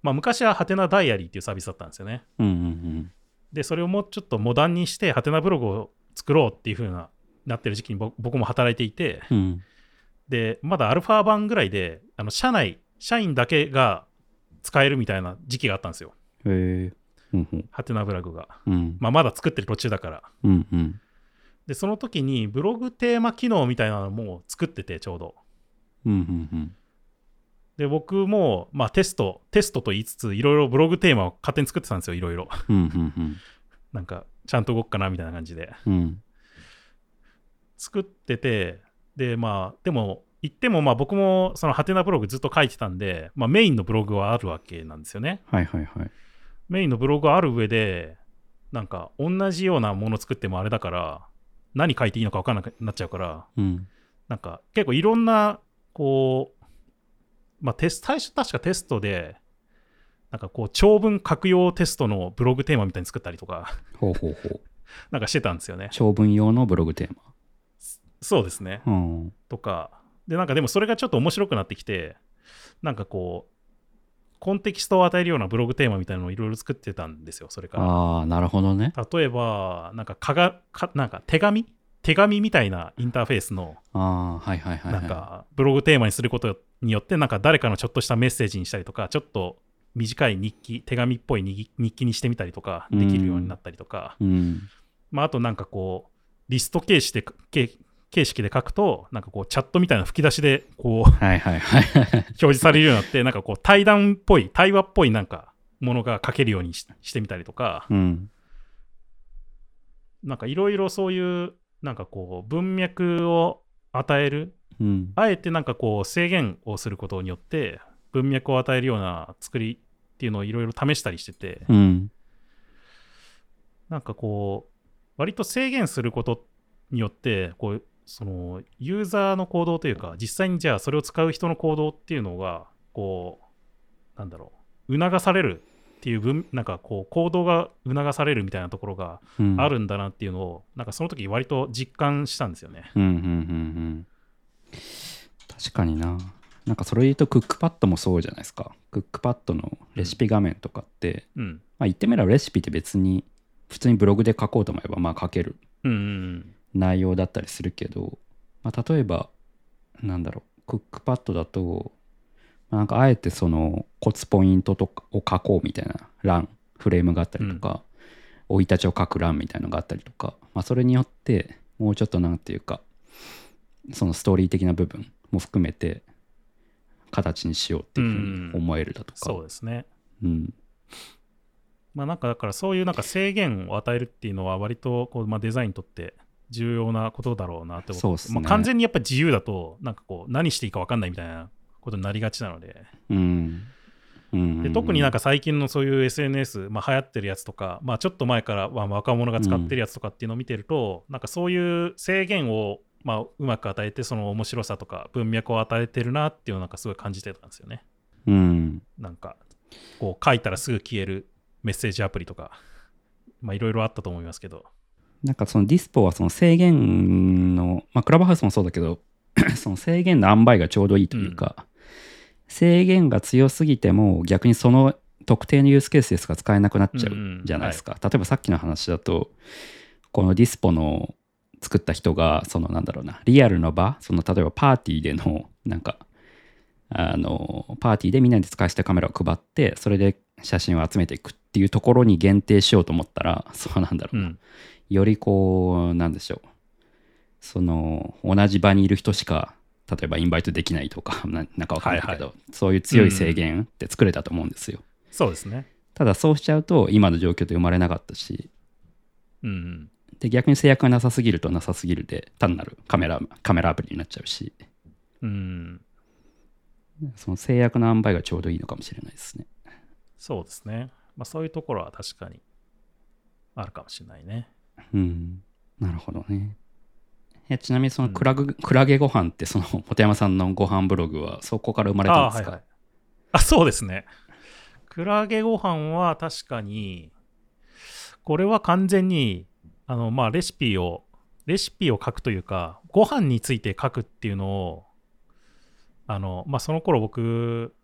S2: まあ昔はハテナダイアリーっていうサービスだったんですよね。
S1: うん。うん。
S2: で、それをもうちょっとモダンにして、ハテナブログを作ろうっていう風な、なってる時期に僕僕も働いていて、
S1: うん。
S2: で、まだアルファ版ぐらいで、あの社内、社員だけが使えるみたいな時期があったんですよ。
S1: へえ。うん。うん。
S2: ハテナブログが。
S1: うん。
S2: まあまだ作ってる途中だから。
S1: うん。うん。
S2: で、その時にブログテーマ機能みたいなのも作ってて、ちょうど。
S1: うん。うん。
S2: で、僕も、まあテスト、テストと言いつつ、いろいろブログテーマを勝手に作ってたんですよ、いろいろ。
S1: うん。うん。
S2: なんか、ちゃんと動くかなみたいな感じで。
S1: うん。
S2: 作ってて、で、まあ、でも、言っても、まあ僕も、そのハテナブログずっと書いてたんで、まあメインのブログはあるわけなんですよね。
S1: はいはいはい。
S2: メインのブログがある上で、なんか、同じようなもの作ってもあれだから、何書いていいのか分からなくなっちゃうから、
S1: うん。
S2: なんか結構いろんな、こう、まあテスト、最初確かテストで、なんかこう長文書く用テストのブログテーマみたいに作ったりとか、
S1: ほうほうほう。
S2: なんかしてたんですよね。
S1: 長文用のブログテー
S2: そうですね。
S1: マ。うん。
S2: とか、で、なんかでもそれがちょっと面白くなってきて、なんかこう、コンテキストを与えるようなブログテーマみたいなのをいろいろ作ってたんですよ、それから。
S1: ああ、なるほどね。
S2: 例えば、なんかかがか、なんか手紙手紙みたいなインターフェースの、
S1: ああ、はいはいはい、は。
S2: ないんか、ブログテーマにすることによって、なんか誰かのちょっとしたメッセージにしたりとか、ちょっと短い日記、手紙っぽい日日記にしてみたりとか、できるようになったりとか、
S1: うん。
S2: まあ、あとなんかこう、リスト形式で、形形式で書くと、なんかこう、チャットみたいな吹き出しで、こう、
S1: はいはいはい。
S2: 表示されるようになって、なんかこう、対談っぽい、対話っぽいなんか、ものが書けるようにししてみたりとか、
S1: うん。
S2: なんかいろいろそういう、なんかこう、文脈を与える、
S1: うん。
S2: あえてなんかこう、制限をすることによって、文脈を与えるような作りっていうのをいろいろ試したりしてて、
S1: うん。
S2: なんかこう、割と制限することによって、こう、その、ユーザーの行動というか、実際にじゃあそれを使う人の行動っていうのが、こう、なんだろう、促されるっていう文、なんかこう、行動が促されるみたいなところが
S1: うん。
S2: あるんだなっていうのを、なんかその時割と実感したんですよね。
S1: うんうんうんうん。確かにな。なんかそれ言うとクックパッドもそうじゃないですか。クックパッドのレシピ画面とかって、
S2: うん。
S1: まあ言ってみればレシピって別に普通にブログで書こうと思えばまあ書ける
S2: うんうん
S1: 内容だったりするけど、まあ、例えばなんだろうクックパッドだとまあなんかあえてそのコツポイントとかを書こうみたいな欄フレームがあったりとか生、い立ちを書く欄みたいなのがあったりとか、まあ、それによってもうちょっとなんていうかそのストーリー的な部分も含めて形にしようっていうふうに思えるだとか、
S2: そうですね。
S1: うん。
S2: まあなんかだからそういうなんか制限を与えるっていうのは割とこう、まあ、デザインにとって重要なことだろうなって思って
S1: そうね。
S2: まあ、完全にやっぱ自由だとなんかこう何していいか分かんないみたいなことになりがちなので。
S1: うん。うん。
S2: で特になんか最近のそういう SNS、まあ、流行ってるやつとか、まあ、ちょっと前からまあ若者が使ってるやつとかっていうのを見てると、なんかそういう制限をまあうまく与えてその面白さとか文脈を与えてるなっていうのをなんかすごい感じてたんですよね。
S1: うん。
S2: なんかこう書いたらすぐ消えるメッセージアプリとかまあいろいろあったと思いますけど
S1: なんかそのディスポはその制限の、まあ、クラブハウスもそうだけど その制限の塩梅がちょうどいいというか、制限が強すぎても逆にその特定のユースケースですが使えなくなっちゃ
S2: うんう
S1: うん。じゃないですか、例えばさっきの話だとこのディスポの作った人がそのなんだろうなリアルの場その例えばパーティーでのなんかあのパーティーでみんなで使わせたカメラを配ってそれで写真を集めていくっていうところに限定しようと思ったら そうなんだろうな、
S2: うん。
S1: よりこうなんでしょう。その同じ場にいる人しか例えばインバイトできないとか ななんかわかんないけど、そういう強い制限って作れたと思うんですよ、
S2: そうですね。
S1: ただそうしちゃうと今の状況で生まれなかったし
S2: うんうん。
S1: で逆に制約がなさすぎるとなさすぎるで単なるカメラカメラアプリになっちゃうし。
S2: うん。
S1: その制約の塩梅がちょうどいいのかもしれないですね
S2: そうですね。まあそういうところは確かにあるかもしれないね。
S1: うんなるほどねえちなみにそのクラグ、クラゲご飯ってその本山さんのご飯ブログはそこから生まれたんですか、
S2: あはいはい。あ、そうですね。クラゲご飯は確かに、これは完全に、あの、まあ、レシピを、レシピを書くというか、ご飯について書くっていうのを、あの、まあ、その頃僕、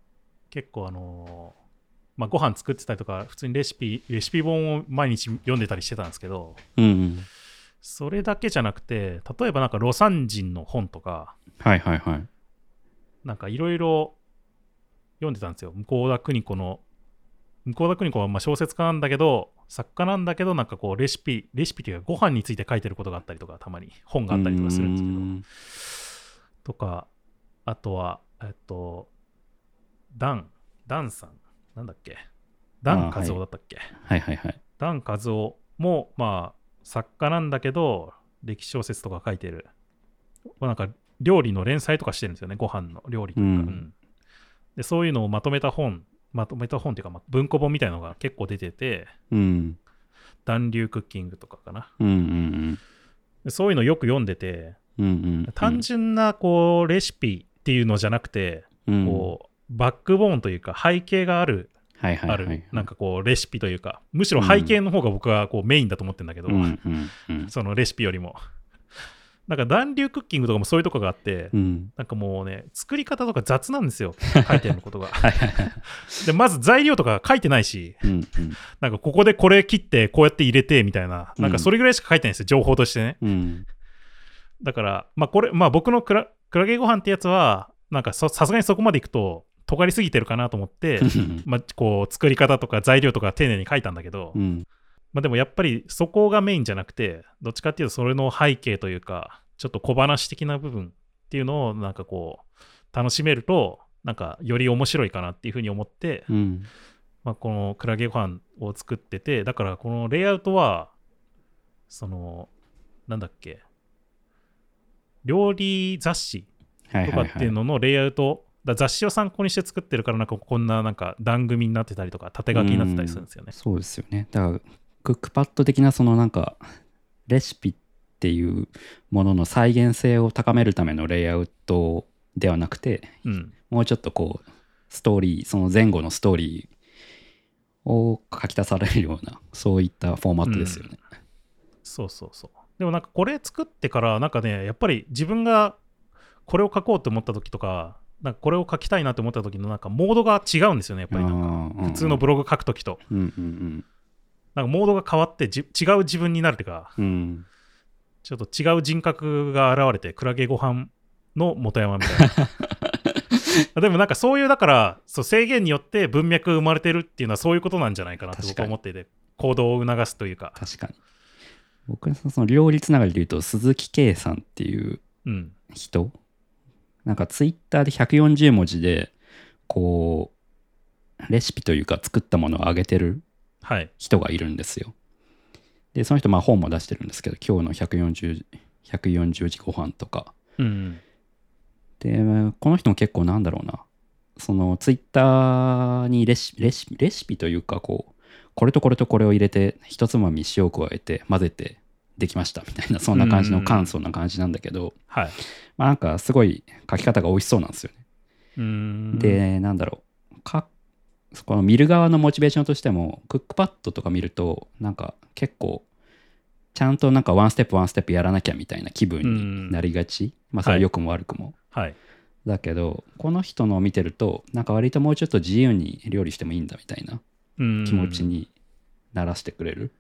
S2: 結構あの、まあ、ご飯作ってたりとか、普通にレシピ、レシピ本を毎日読んでたりしてたんですけど、
S1: うんうん。
S2: それだけじゃなくて、例えばなんか、魯山人の本とか、
S1: はいはいはい。
S2: なんかいろいろ読んでたんですよ。向田邦子の、向田邦子はまあ小説家なんだけど、作家なんだけど、なんかこうレシピ、レシピというかご飯について書いてることがあったりとか、たまに本があったりとかするんですけど、
S1: うん。
S2: とか、あとは、えっと、ダン、ダンさん、なんだっけ、ダン和夫だったっけ、
S1: はい。はいはい
S2: ダン和夫も、まあ、作家なんだけど、歴史小説とか書いてる、なんか料理の連載とかしてるんですよね、ご飯の料理というか。
S1: うん。
S2: うん。でそういうのをまとめた本、まとめた本っていうか、まあ文庫本みたいなのが結構出てて、
S1: うん。
S2: 暖流クッキングとかかな。
S1: うんうん
S2: でそういうのよく読んでて、
S1: うんうん。
S2: 単純なこうレシピっていうのじゃなくて、
S1: うん。
S2: こうバックボーンというか背景がある、
S1: はいはいはい。
S2: あるなんかこうレシピというかむしろ背景の方が僕はこうメインだと思ってるんだけど、
S1: うんうんうん。
S2: そのレシピよりも。なんか暖流クッキングとかもそういうとこがあって、
S1: うん。
S2: なんかもうね作り方とか雑なんですよ 書いてあることが。
S1: はいはいはい。
S2: でまず材料とか書いてないし
S1: うんうん。
S2: なんかここでこれ切ってこうやって入れてみたいな
S1: うん。
S2: なんかそれぐらいしか書いてないんですよ情報としてね。
S1: うん。
S2: だからまあこれまあ僕のクラクラゲご飯ってやつはなんかそさすがにそこまでいくと尖りすぎてるかなと思ってまあ、こう作り方とか材料とか丁寧に書いたんだけど、
S1: うん。
S2: まあ、でもやっぱりそこがメインじゃなくてどっちかっていうとそれの背景というかちょっと小話的な部分っていうのをなんかこう楽しめるとなんかより面白いかなっていうふうに思って、
S1: うん。
S2: まあ、このクラゲご飯を作っててだからこのレイアウトはそのなんだっけ料理雑誌
S1: はい
S2: とかっていうののレイアウト、だ雑誌を参考にして作ってるからなんかこんななんか番組になってたりとか縦書きになってたりするんですよね。
S1: そうですよね。だから、クックパッド的なそのなんか、レシピっていうものの再現性を高めるためのレイアウトではなくて、
S2: うん。
S1: もうちょっとこう、ストーリー、その前後のストーリーを書き出されるような、そういったフォーマットですよね。
S2: そうそうそう。でもなんかこれ作ってからなんかねやっぱり自分がこれを書こうと思った時とかなんかこれを書きたいなと思った時のなんかモードが違うんですよねやっぱりなんか。普通のブログ書く時と。
S1: うんうん
S2: なんかモードが変わってじ違う自分になるというか。
S1: うん。うん。
S2: ちょっと違う人格が現れてクラゲご飯の元山みたいな。でもなんかそういうだからそう制限によって文脈が生まれてるっていうのはそういうことなんじゃないかなって僕は思っていて。行動を促すというか。
S1: 確かに。僕はその料理つながりで言うと、鈴木圭さんっていう
S2: うん。
S1: 人なんかツイッターで140文字でこうレシピというか作ったものを上げてる
S2: はい。
S1: 人がいるんですよ。でその人まあ本も出してるんですけど今日の140 140字ご飯とか。
S2: うん
S1: でこの人も結構なんだろうな。そのツイッターにレシレシピレシピというかこうこれとこれとこれを入れて一つまみ塩を加えて混ぜてできましたみたいなそんな感じの簡素な感じなんだけど、
S2: はい。
S1: まあなんかすごい書き方が美味しそうなんですよね。
S2: うーん。
S1: で、なんだろう。かこの見る側のモチベーションとしてもクックパッドとか見るとなんか結構ちゃんとなんかワンステップワンステップやらなきゃみたいな気分になりがち、まあそれは良くも悪くも、
S2: はい。
S1: だけどこの人のを見てるとなんか割ともうちょっと自由に料理してもいいんだみたいな
S2: うん。
S1: 気持ちにならせてくれる、で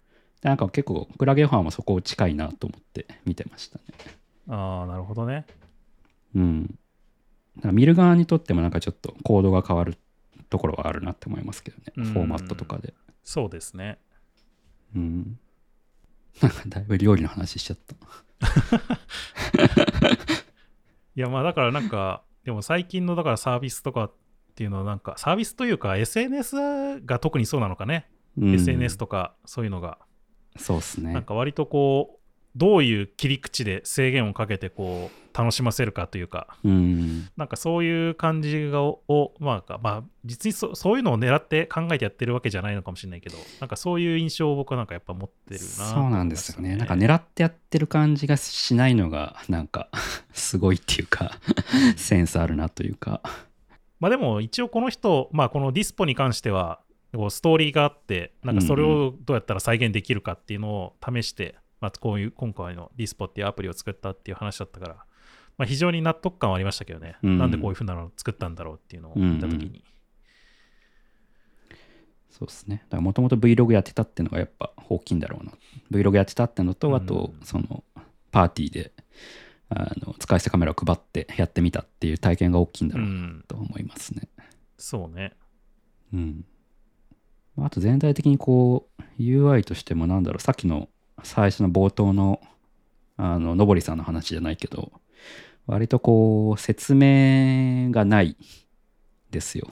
S1: なんか結構クラゲファンはそこ近いなと思って見てましたね
S2: ああなるほどね
S1: うん。見る側にとってもなんかちょっとコードが変わるところはあるなって思いますけどね。
S2: うん
S1: フォーマットとかで。
S2: そうですね
S1: うん。なんかだいぶ料理の話しちゃった。
S2: いやまあだからなんかでも最近のだからサービスとかっていうのはなんかサービスというか SNS が特にそうなのかね、
S1: うん
S2: SNS とかそういうのが
S1: そうですね
S2: なんか割とこうどういう切り口で制限をかけてこう楽しませるかというか
S1: うん
S2: なんかそういう感じがをまあ、まあ、実にそそういうのを狙って考えてやってるわけじゃないのかもしれないけどなんかそういう印象を僕はなんかやっぱ持ってるなと
S1: そうなんですよね。なんか
S2: ね
S1: 狙ってやってる感じがしないのが、なんか すごいっていうか、センスあるなというか。
S2: まあでも一応この人、まあこのディスポに関しては、こうストーリーがあって、なんかそれをどうやったら再現できるかっていうのを試して、まあこういう今回のディスポっていうアプリを作ったっていう話だったから、まあ非常に納得感はありましたけどね。
S1: うん
S2: なんでこういうふうなのを作ったんだろうっていうのを見たときに。
S1: そうですね。だからもともと Vlog やってたっていうのがやっぱ大きいんだろうな。Vlog やってたってのと、あと
S2: う、ん
S1: その、パーティーで、あの、使い捨てカメラを配ってやってみたっていう体験が大きいんだ
S2: う
S1: ろうなんと思いますね。
S2: そうね。
S1: うん。あと全体的にこう UI としてもなんだろうさっきの最初の冒頭のあののぼりさんの話じゃないけど割とこう説明がないですよ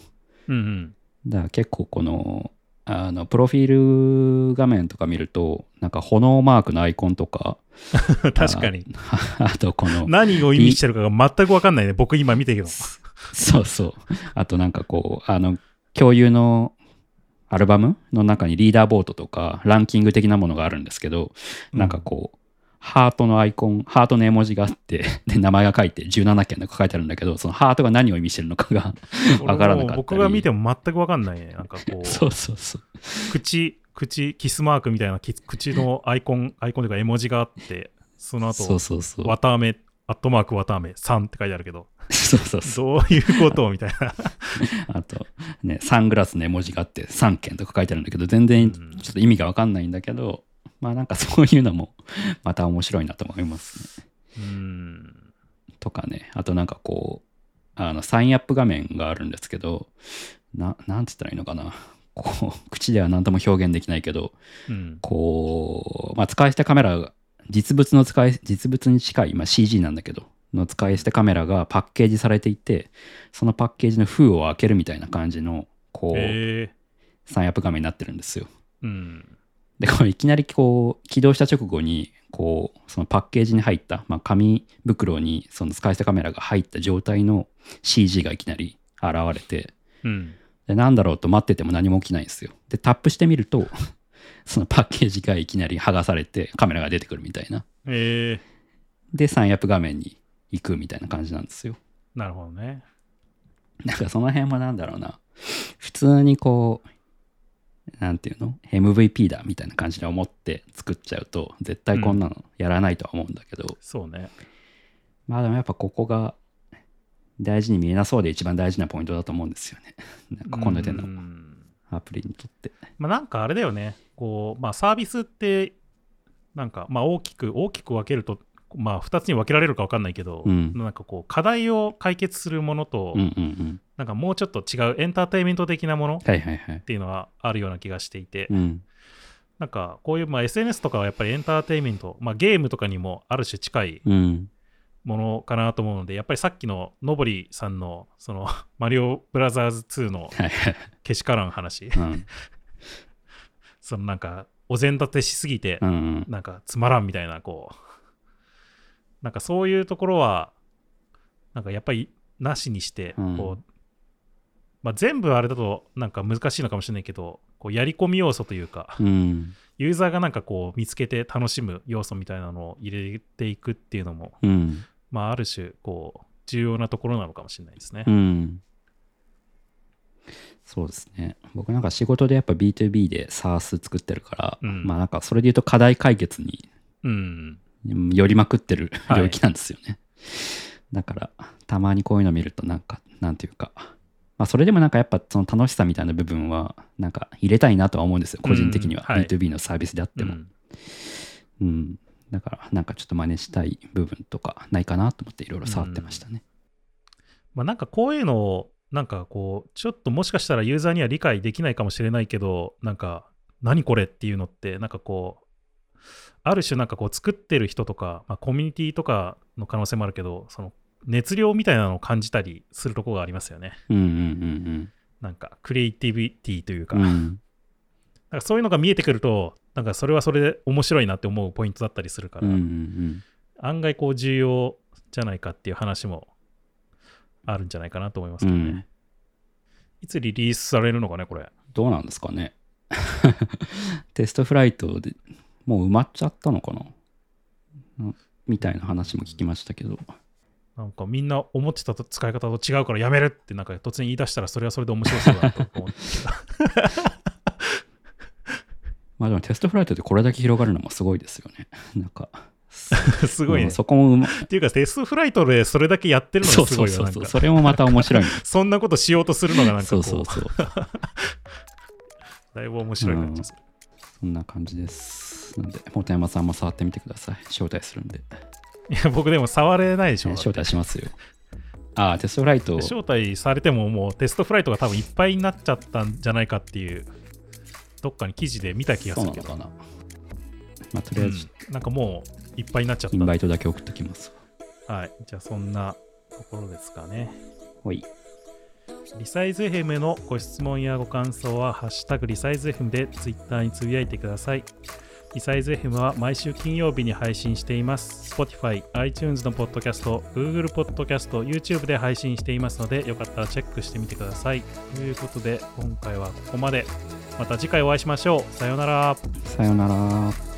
S2: うんうん。
S1: だから結構このあのプロフィール画面とか見るとなんか炎マークのアイコンとか
S2: 確かに。
S1: ああとこの
S2: 何を意味してるかが全くわかんないね。僕今見てるけど。
S1: そうそう。あとなんかこう、あの、共有のアルバムの中にリーダーボードとかランキング的なものがあるんですけど、なんかこう、ハートのアイコン、ハートの絵文字があって、で、名前が書いて17件とか書いてあるんだけど、そのハートが何を意味してるのかがわからなかった
S2: 僕が見ても全くわかんないね。なんかこう。
S1: そうそうそう。
S2: 口、口、キスマークみたいなき口のアイコン、アイコンというか絵文字があって、その後、
S1: そうそうそう。
S2: わたあめ、アットマークわたあめ3って書いてあるけど、
S1: そうそうそう。
S2: どういうことみたいな。
S1: あと、ね、サングラスの絵文字があって3件とか書いてあるんだけど、全然ちょ
S2: うん
S1: っと意味がわかんないんだけど、まあなんかそういうのも また面白いなと思いますね。
S2: うーん。
S1: とかね、あとなんかこう、あの、サインアップ画面があるんですけど、な、なんて言ったらいいのかな。こう、口では何とも表現できないけど、
S2: うん。
S1: こう、まあ、使い捨てカメラが、実物の使い、実物に近い、まあ、CG なんだけど、の使い捨てカメラがパッケージされていて、そのパッケージの封を開けるみたいな感じの、こう、
S2: え
S1: サインアップ画面になってるんですよ。
S2: ー、うん。
S1: で、これいきなりこう、起動した直後に、こう、そのパッケージに入った、まあ、紙袋にその使い捨てカメラが入った状態の CG がいきなり現れて、
S2: うん。
S1: で、なんだろうと待ってても何も起きないんですよ。で、タップしてみると、そのパッケージがいきなり剥がされてカメラが出てくるみたいな。
S2: え
S1: で、サインアップ画面に行くみたいな感じなんですよ。
S2: ー、なるほどね。
S1: なんかその辺もなんだろうな。普通にこう、なんていうの ?MVP だみたいな感じで思って作っちゃうと、絶対こんなのやらないとは思うんだけど、
S2: そうね。
S1: まあでもやっぱここが大事に見えなそうで一番大事なポイントだと思うんですよね。なんかこの手の
S2: うん
S1: アプリにとって。
S2: まあなんかあれだよね。こう、まあサービスって、なんか、まあ大きく、大きく分けると、まあ2つに分けられるか分かんないけど、
S1: うん
S2: なんかこう、課題を解決するものと、
S1: うんうんうん。
S2: なんかもうちょっと違うエンターテインメント的なものっ
S1: はいはいはい。
S2: ていうのはあるような気がしていて、
S1: うん。
S2: なんかこういう、まあ、SNS とかはやっぱりエンターテインメント、まあ、ゲームとかにもある種近い
S1: うん。
S2: ものかなと思うので、やっぱりさっきののぼりさんの、その、マリオブラザーズ2の。けしからん話、
S1: うん。
S2: そのなんか、お膳立てしすぎて
S1: う、んうん。
S2: なんかつまらんみたいな、こう、なんかそういうところは、なんかやっぱりなしにして、
S1: うん
S2: こう、まあ、全部あれだとなんか難しいのかもしれないけど、こうやり込み要素というか、
S1: うん。
S2: ユーザーがなんかこう見つけて楽しむ要素みたいなのを入れていくっていうのも、
S1: うん。
S2: まあ、ある種、こう、重要なところなのかもしれないですね
S1: う。ん。そうですね。僕なんか仕事でやっぱ B2B で SARS 作ってるから、
S2: うん
S1: まあなんかそれで言うと課題解決に
S2: うん。
S1: 寄りまくってる
S2: はい
S1: 領域なんですよね。だからたまにこういうの見るとなんかなんていうかまあそれでもなんかやっぱその楽しさみたいな部分はなんか入れたいなとは思うんですよ。個人的には、
S2: うんはい
S1: B2B のサービスであっても、
S2: うん。
S1: うん。だからなんかちょっと真似したい部分とかないかなと思っていろいろ触ってましたね。
S2: まあ、なんかこういうのを、なんかこう、ちょっともしかしたらユーザーには理解できないかもしれないけど、なんか、何これっていうのって、なんかこう、ある種なんかこう作ってる人とか、まあ、コミュニティとかの可能性もあるけど、その熱量みたいなのを感じたりするところがありますよね。
S1: うんうんうん
S2: なんかクリエイティビティというか、
S1: うん。う
S2: なん
S1: ん
S2: かそういうのが見えてくると、なんかそれはそれで面白いなって思うポイントだったりするから、
S1: うんうん
S2: 案外こう重要じゃないかっていう話もあるんじゃないかなと思いますけどね。
S1: うん
S2: いつリリースされるのかね、これ。
S1: どうなんですかね。テストフライトでもう埋まっちゃったのかな？うんみたいな話も聞きましたけど。
S2: なんかみんな思ってた使い方と違うからやめるってなんか突然言い出したらそれはそれで面白そうだなと思って
S1: まあでもテストフライトでこれだけ広がるのもすごいですよね。なんか。
S2: すごいね
S1: うん。そこもうま
S2: っていうかテストフライトでそれだけやってるのがすごいよ。
S1: そうそうそう。
S2: なんか
S1: それもまた面白いの。
S2: そんなことしようとするのがなんかこ
S1: そううそうそう。
S2: だいぶ面白い感じでする。
S1: そんな感じです。なんで、本山さんも触ってみてください。招待するんで。
S2: いや、僕でも触れないでしょ。
S1: 招待しますよ。ああ、テストフライト。
S2: 招待されてももうテストフライトが多分いっぱいになっちゃったんじゃないかっていう、どっかに記事で見た気がするけど。
S1: そうなのかな。まあ、とりあえず、
S2: うんなんかもういっぱいになっちゃっ
S1: インバイトだけ送っときます。
S2: た。はい。じゃあそんなところですかね。
S1: ほい。
S2: リサイズ FM へのご質問やご感想は、ハッシュタグリサイズ FM でツイッターにつぶやいてください。イサイズ FM は毎週金曜日に配信しています。Spotify、iTunes のポッドキャスト、Google ポッドキャスト、YouTube で配信していますので、よかったらチェックしてみてください。ということで、今回はここまで。また次回お会いしましょう。さようなら。
S1: さようなら。